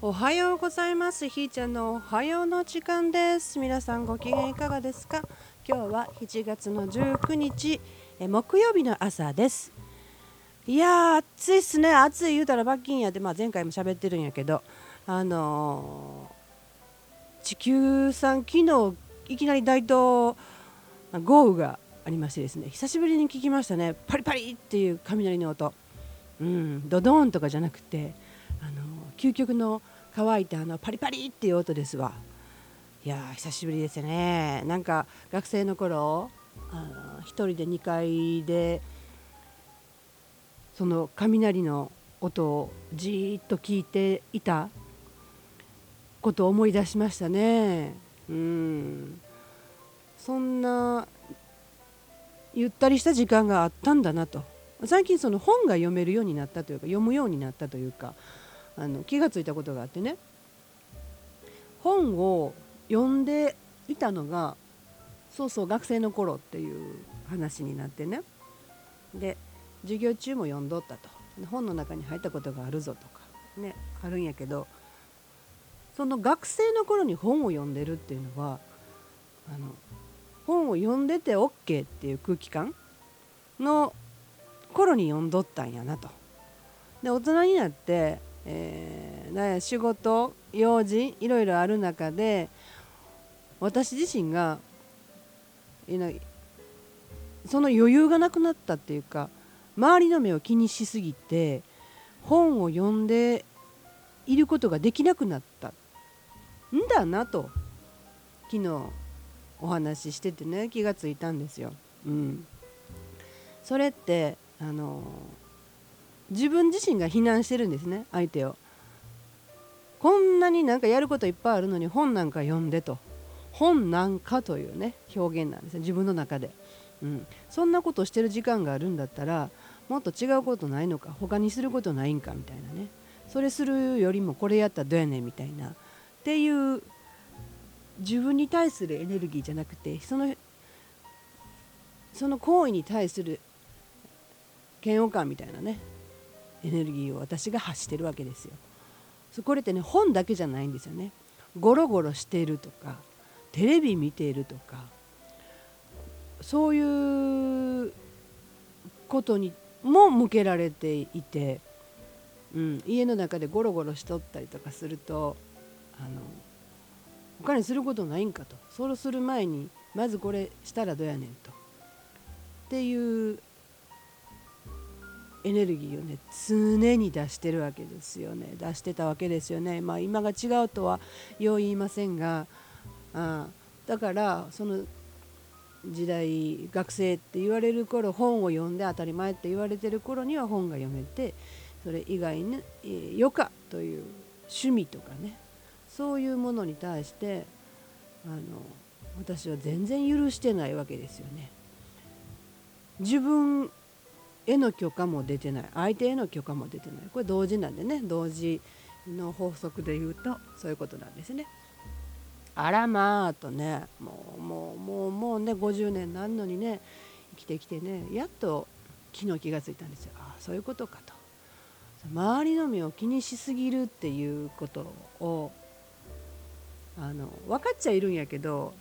おはようございます。ひーちゃんのおはようの時間です。皆さんご機嫌いかがですか？今日は7月の19日。え木曜日の朝です。いやー暑いっすね。暑い言うたら罰金やって、まあ、前回も喋ってるんやけど。あのー、地球さん昨日いきなり大東豪雨がありましてですね。久しぶりに聞きましたね。パリパリっていう雷の音。うんドドーンとかじゃなくてあの究極の乾いたあのパリパリっていう音ですわ。いや久しぶりですね。なんか学生の頃あの1人で2階でその雷の音をじーっと聞いていたことを思い出しましたね。うん。そんなゆったりした時間があったんだなと。最近その本が読めるようになったというか読むようになったというかあの気が付いたことがあってね。本を読んでいたのがそうそう学生の頃っていう話になってね。で授業中も読んどったと。本の中に入ったことがあるぞとかねあるんやけどその学生の頃に本を読んでるっていうのはあの本を読んでて OK っていう空気感の頃に読んどったんやなと。で大人になって、えー、仕事用事いろいろある中で私自身がその余裕がなくなったっていうか周りの目を気にしすぎて本を読んでいることができなくなったんだなと昨日お話ししててね気がついたんですよ。うん、それってあの自分自身が非難してるんですね相手を。こんなになんかやることいっぱいあるのに本なんか読んでと。本なんかというね表現なんですね自分の中で、うん、そんなことしてる時間があるんだったらもっと違うことないのか他にすることないんかみたいなね。それするよりもこれやったらどうやねんみたいな。っていう自分に対するエネルギーじゃなくてそのその行為に対する嫌悪感みたいなね。エネルギーを私が発してるわけですよ。これってね本だけじゃないんですよね。ゴロゴロしているとかテレビ見ているとかそういうことにも向けられていて、うん、家の中でゴロゴロしとったりとかするとあの他にすることないんかとそうする前にまずこれしたらどうやねんとっていうエネルギーをね常に出してるわけですよね出してたわけですよねまあ今が違うとはよう言いませんがあだからその時代学生って言われる頃本を読んで当たり前って言われてる頃には本が読めてそれ以外に余暇という趣味とかねそういうものに対してあの私は全然許してないわけですよね。自分への許可も出てない。相手への許可も出てない。これ同時なんでね。同時の法則で言うとそういうことなんですね。あらまあとね。もうもうもうもうね50年なんのにね生きてきてねやっと昨日気が付いたんですよ。ああそういうことかと。周りの目を気にしすぎるっていうことをあの分かっちゃいるんやけど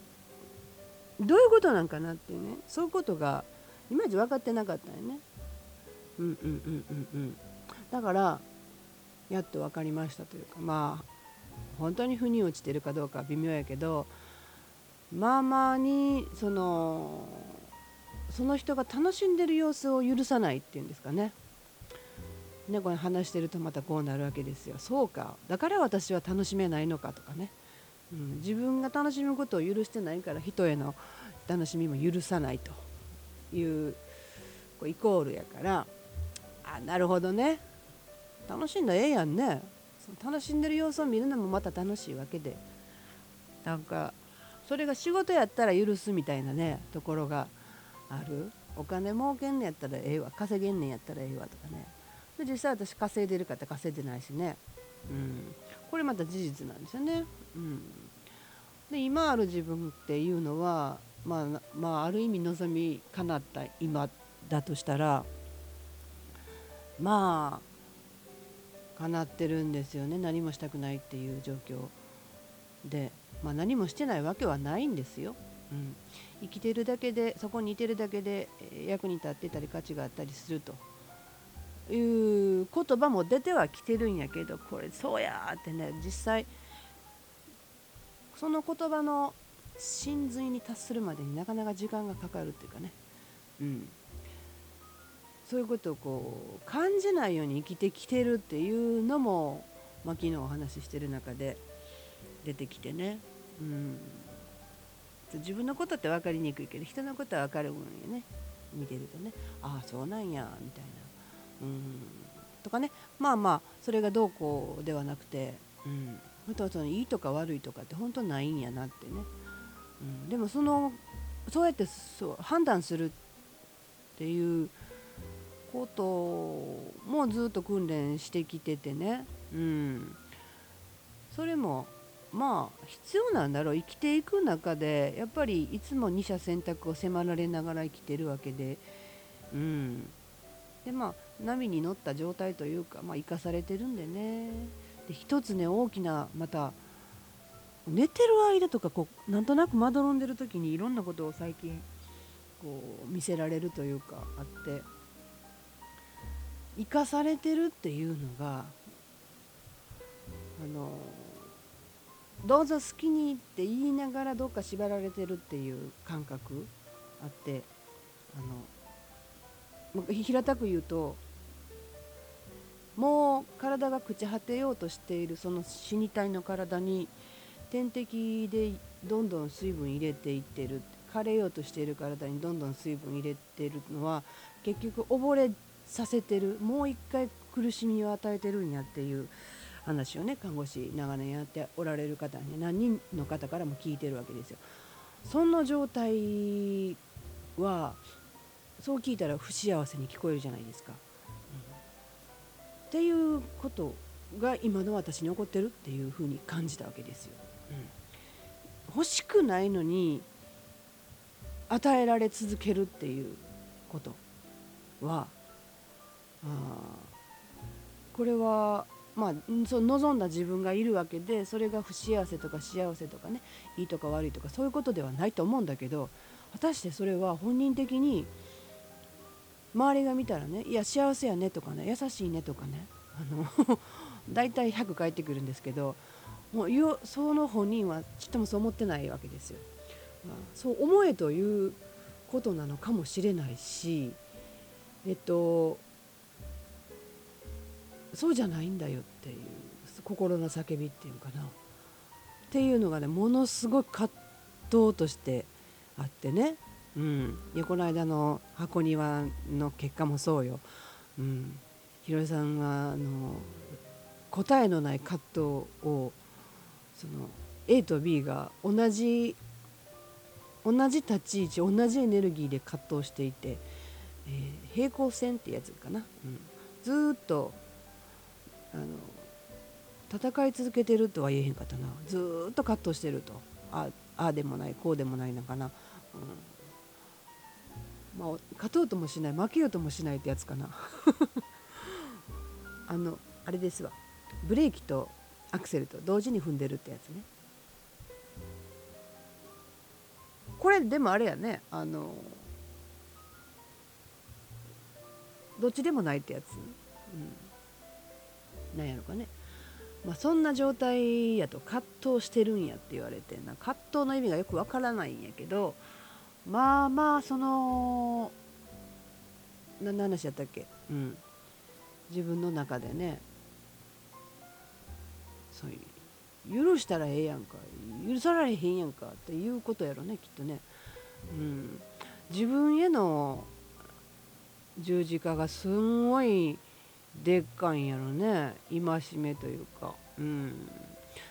どういうことなんかなっていうね。そういうことがいまいち分かってなかったよね。うんうんうんうんうん。だからやっと分かりましたというかまあ本当に腑に落ちてるかどうかは微妙やけどまあまあにそのその人が楽しんでる様子を許さないっていうんですかね。ねこれ話してるとまたこうなるわけですよ。そうかだから私は楽しめないのかとかね。うん、自分が楽しむことを許してないから人への楽しみも許さないというこうイコールやからあなるほどね。楽しんだらええやんね。楽しんでる様子を見るのもまた楽しいわけで。なんかそれが仕事やったら許すみたいなねところがある。お金儲けんねやったらええわ。稼げんねんやったらええわとかね。で実際私稼いでるかって稼いでないしね、うん、これまた事実なんですよね。うん、で今ある自分っていうのは、まあ、まあ、ある意味望みかなった今だとしたらまあかなってるんですよね。何もしたくないっていう状況で、まあ、何もしてないわけはないんですよ。うん、生きてるだけでそこにいてるだけで役に立ってたり価値があったりすると。いう言葉も出てはきてるんやけどこれそうやってね実際その言葉の真髄に達するまでになかなか時間がかかるっていうかね、うん、そういうことをこう感じないように生きてきてるっていうのも、まあ、昨日お話ししてる中で出てきてね、うん、自分のことって分かりにくいけど人のことは分かるもんよね。見てるとね。ああそうなんやみたいな。うん。とかね。まあまあそれがどうこうではなくて、うん、本当はそのいいとか悪いとかって本当ないんやなってね、うん、でもそのそうやってそう判断するっていうこともずっと訓練してきててね、うん、それもまあ必要なんだろう。生きていく中でやっぱりいつも二者選択を迫られながら生きてるわけで、うん、でまあ波に乗った状態というか、まあ、生かされてるんでね。で一つね大きなまた寝てる間とかこうなんとなくまどろんでる時にいろんなことを最近こう見せられるというかあって。生かされてるっていうのがあのどうぞ好きにって言いながらどっか縛られてるっていう感覚あってあの平たく言うともう体が朽ち果てようとしているその死に体の体に点滴でどんどん水分入れていってる枯れようとしている体にどんどん水分入れてるのは結局溺れさせてるもう一回苦しみを与えてるんやっていう話をね看護師長年やっておられる方に何人の方からも聞いてるわけですよ。そんな状態はそう聞いたら不幸せに聞こえるじゃないですか。っていうことが今の私に起こってるっていうふうに感じたわけですよ。うん、欲しくないのに与えられ続けるっていうことはこれはまあ、そ望んだ自分がいるわけでそれが不幸せとか幸せとかねいいとか悪いとかそういうことではないと思うんだけど果たしてそれは本人的に周りが見たらねいや幸せやねとかね優しいねとかねあの 大体100返ってくるんですけどもうその本人はちっともそう思ってないわけですよ。まあ、そう思えということなのかもしれないしえっとそうじゃないんだよっていう心の叫びっていうかな。っていうのがねものすごい葛藤としてあってね。うん、いやこの間の箱庭の結果もそうよ、うん、ひろりさんはあの答えのない葛藤をその A と B が同じ同じ立ち位置同じエネルギーで葛藤していて、えー、平行線ってやつかな、うん、ずっとあの戦い続けてるとは言えへんかったな。ずっと葛藤してると。ああでもないこうでもないのかな、うん。まあ、勝とうともしない負けようともしないってやつかな。あのあれですわ。ブレーキとアクセルと同時に踏んでるってやつね。これでもあれやね。あのどっちでもないってやつ、うん、なんやろかね。まあ、そんな状態やと葛藤してるんやって言われてな。葛藤の意味がよくわからないんやけどまあまあその何の話やったっけ？うん。自分の中でね。そう許したらええやんか。許されへんやんかっていうことやろねきっとね、うん、自分への十字架がすんごいでっかいんやろね。戒めというか。うん。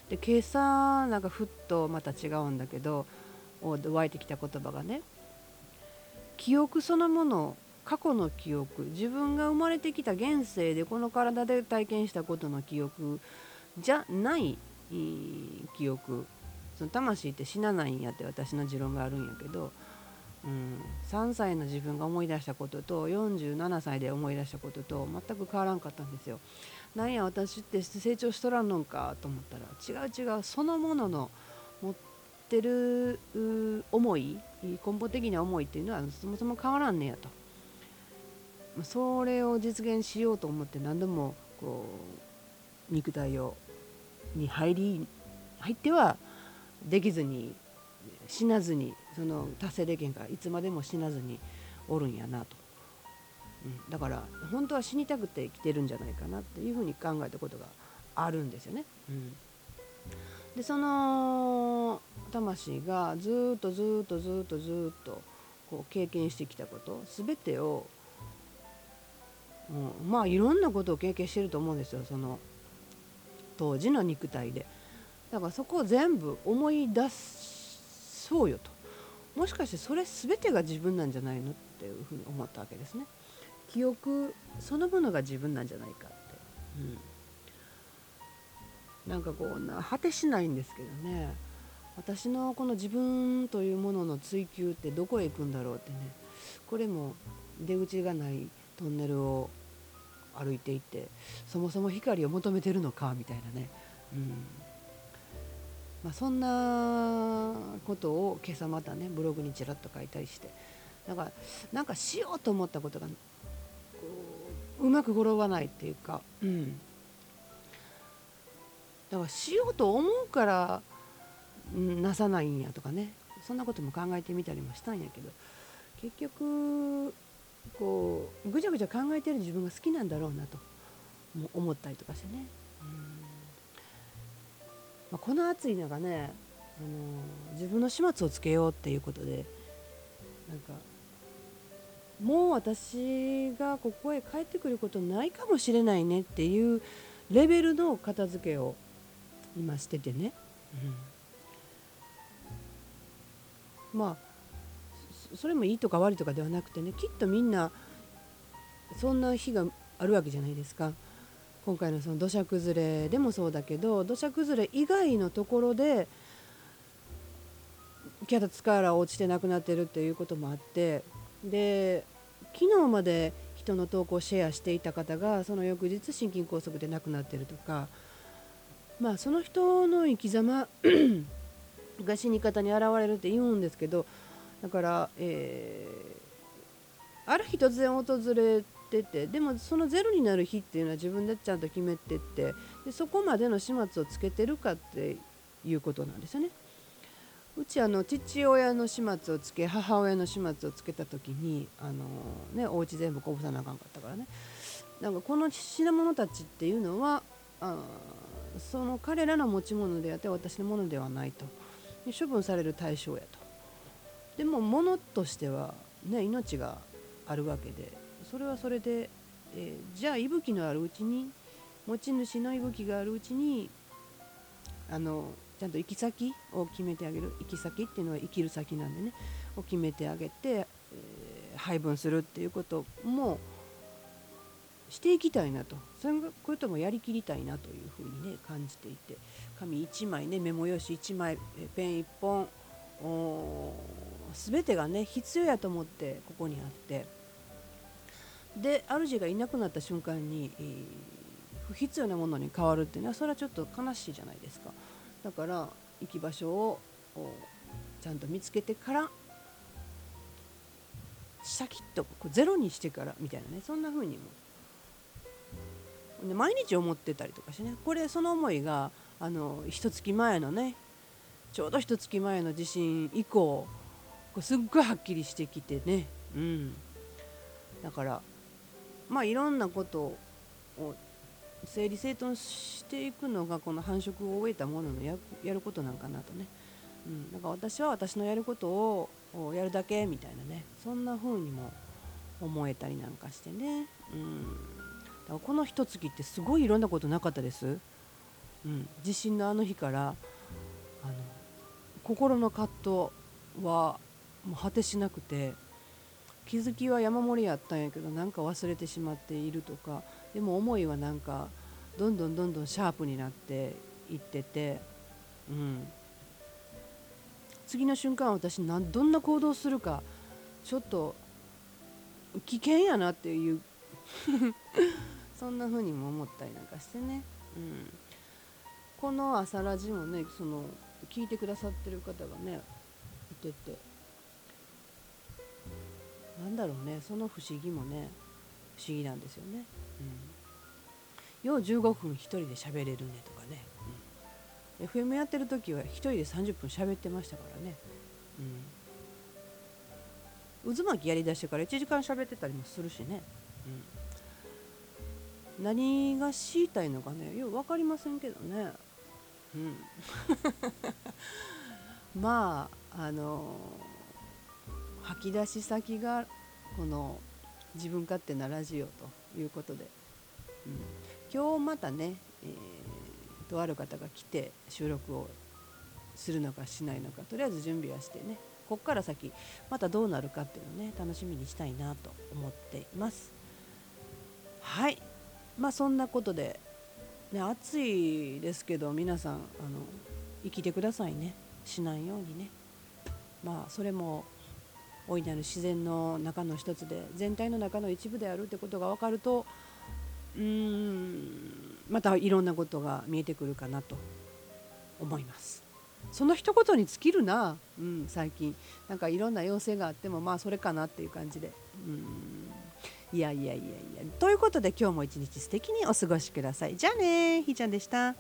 で今朝なんかふっとまた違うんだけど湧いてきた言葉がね。記憶そのもの過去の記憶自分が生まれてきた現世でこの体で体験したことの記憶じゃない記憶。その魂って死なないんやって私の持論があるんやけどうん、3歳の自分が思い出したことと47歳で思い出したことと全く変わらんかったんですよ。なんや私って成長しとらんのかと思ったら違う違うそのものの持ってる思い根本的な思いっていうのはそもそも変わらんねやと。それを実現しようと思って何度もこう肉体をに入り入ってはできずに死なずにその達成できんからいつまでも死なずにおるんやなと、うん、だから本当は死にたくて生きてるんじゃないかなっていうふうに考えたことがあるんですよね。うん、でその魂がずっとずっとずっとずっとこう経験してきたこと全てを、うん、まあいろんなことを経験してると思うんですよ。その当時の肉体で。だからそこを全部思い出そうよともしかしてそれ全てが自分なんじゃないのっていうふうに思ったわけですね。記憶そのものが自分なんじゃないかって、うん、なんかこうな果てしないんですけどね。私のこの自分というものの追求ってどこへ行くんだろうってね。これも出口がないトンネルを歩いていてそもそも光を求めてるのかみたいなね、うん、まあ、そんなことを今朝またねブログにちらっと書いたりして。なんかなんかしようと思ったことがうまく転ばないっていうか、うん、だからしようと思うから、うん、なさないんやとかね。そんなことも考えてみたりもしたんやけど。結局こうぐちゃぐちゃ考えてる自分が好きなんだろうなと思ったりとかしてね。うん。まあ、この暑い中ね、あの自分の始末をつけようっていうことでなんかもう私がここへ帰ってくることないかもしれないねっていうレベルの片付けを今しててね、うん、まあそれもいいとか悪いとかではなくてねきっとみんなそんな日があるわけじゃないですか。今回のその土砂崩れでもそうだけど土砂崩れ以外のところでキャラツカーラ落ちて亡くなってるっていうこともあってで昨日まで人の投稿をシェアしていた方がその翌日心筋梗塞で亡くなってるとかまあその人の生き様 が死に方に現れるって言うんですけどだから、えー、ある日突然訪れっててでもそのゼロになる日っていうのは自分でちゃんと決めてってでそこまでの始末をつけてるかっていうことなんですよね。うちあの父親の始末をつけ母親の始末をつけた時にあの、ね、お家全部こぼさなあかんかったからね。なんかこの品物たちっていうのはあその彼らの持ち物であって私のものではないと。処分される対象やと。でも物としては、ね、命があるわけで。それはそれで、えー、じゃあ息吹のあるうちに持ち主の息吹があるうちにあのちゃんと行き先を決めてあげる。行き先っていうのは生きる先なんでね。を決めてあげて、えー、配分するっていうこともしていきたいなと。そういうこともやりきりたいなというふうにね感じていて。紙1枚ねメモ用紙1枚ペン1本全てがね必要やと思ってここにあって。で主がいなくなった瞬間に、えー、不必要なものに変わるっていうのはそれはちょっと悲しいじゃないですか。だから行き場所をちゃんと見つけてからシャキッとこうゼロにしてからみたいなねそんな風にも。毎日思ってたりとかしてね。これその思いがあの一月前のねちょうど一月前の地震以降こうすっごいはっきりしてきてね。うん。だからまあいろんなことを整理整頓していくのがこの繁殖を終えたもののややることなんかなとね、うん、だから私は私のやることをやるだけみたいなね。そんな風にも思えたりなんかしてね、うん、だからこの一月ってすごいいろんなことなかったです、うん、地震のあの日からあの心の葛藤はもう果てしなくて。気づきは山盛りやったんやけどなんか忘れてしまっているとかでも思いはなんかどんどんどんどんシャープになっていってて、うん、次の瞬間私などんな行動するかちょっと危険やなっていう そんな風にも思ったりなんかしてね、うん、この朝ラジもねその聞いてくださってる方がねいてて。なんだろうねその不思議もね不思議なんですよね。うん、よう15分1人で喋れるねとかね、うん、FM やってる時は1人で30分喋ってましたからね。うん、渦巻きやりだしてから1時間喋ってたりもするしね。うん、何が知りたいのかねよう分かりませんけどね。うん、まああの吐き出し先がこの自分勝手なラジオということで、うん、今日またね、えー、とある方が来て収録をするのかしないのかとりあえず準備はしてねこっから先またどうなるかっていうのをね楽しみにしたいなと思っています。はい。まあそんなことで、ね、暑いですけど皆さんあの生きてくださいね。しないようにね。まあそれも大いなる自然の中の一つで全体の中の一部であるってことが分かるとうーんまたいろんなことが見えてくるかなと思います。その一言に尽きるな、うん、最近。なんかいろんな要請があってもまあそれかなっていう感じで。うん。いやいやいやいや。ということで今日も一日素敵にお過ごしください。じゃあねひーちゃんでした。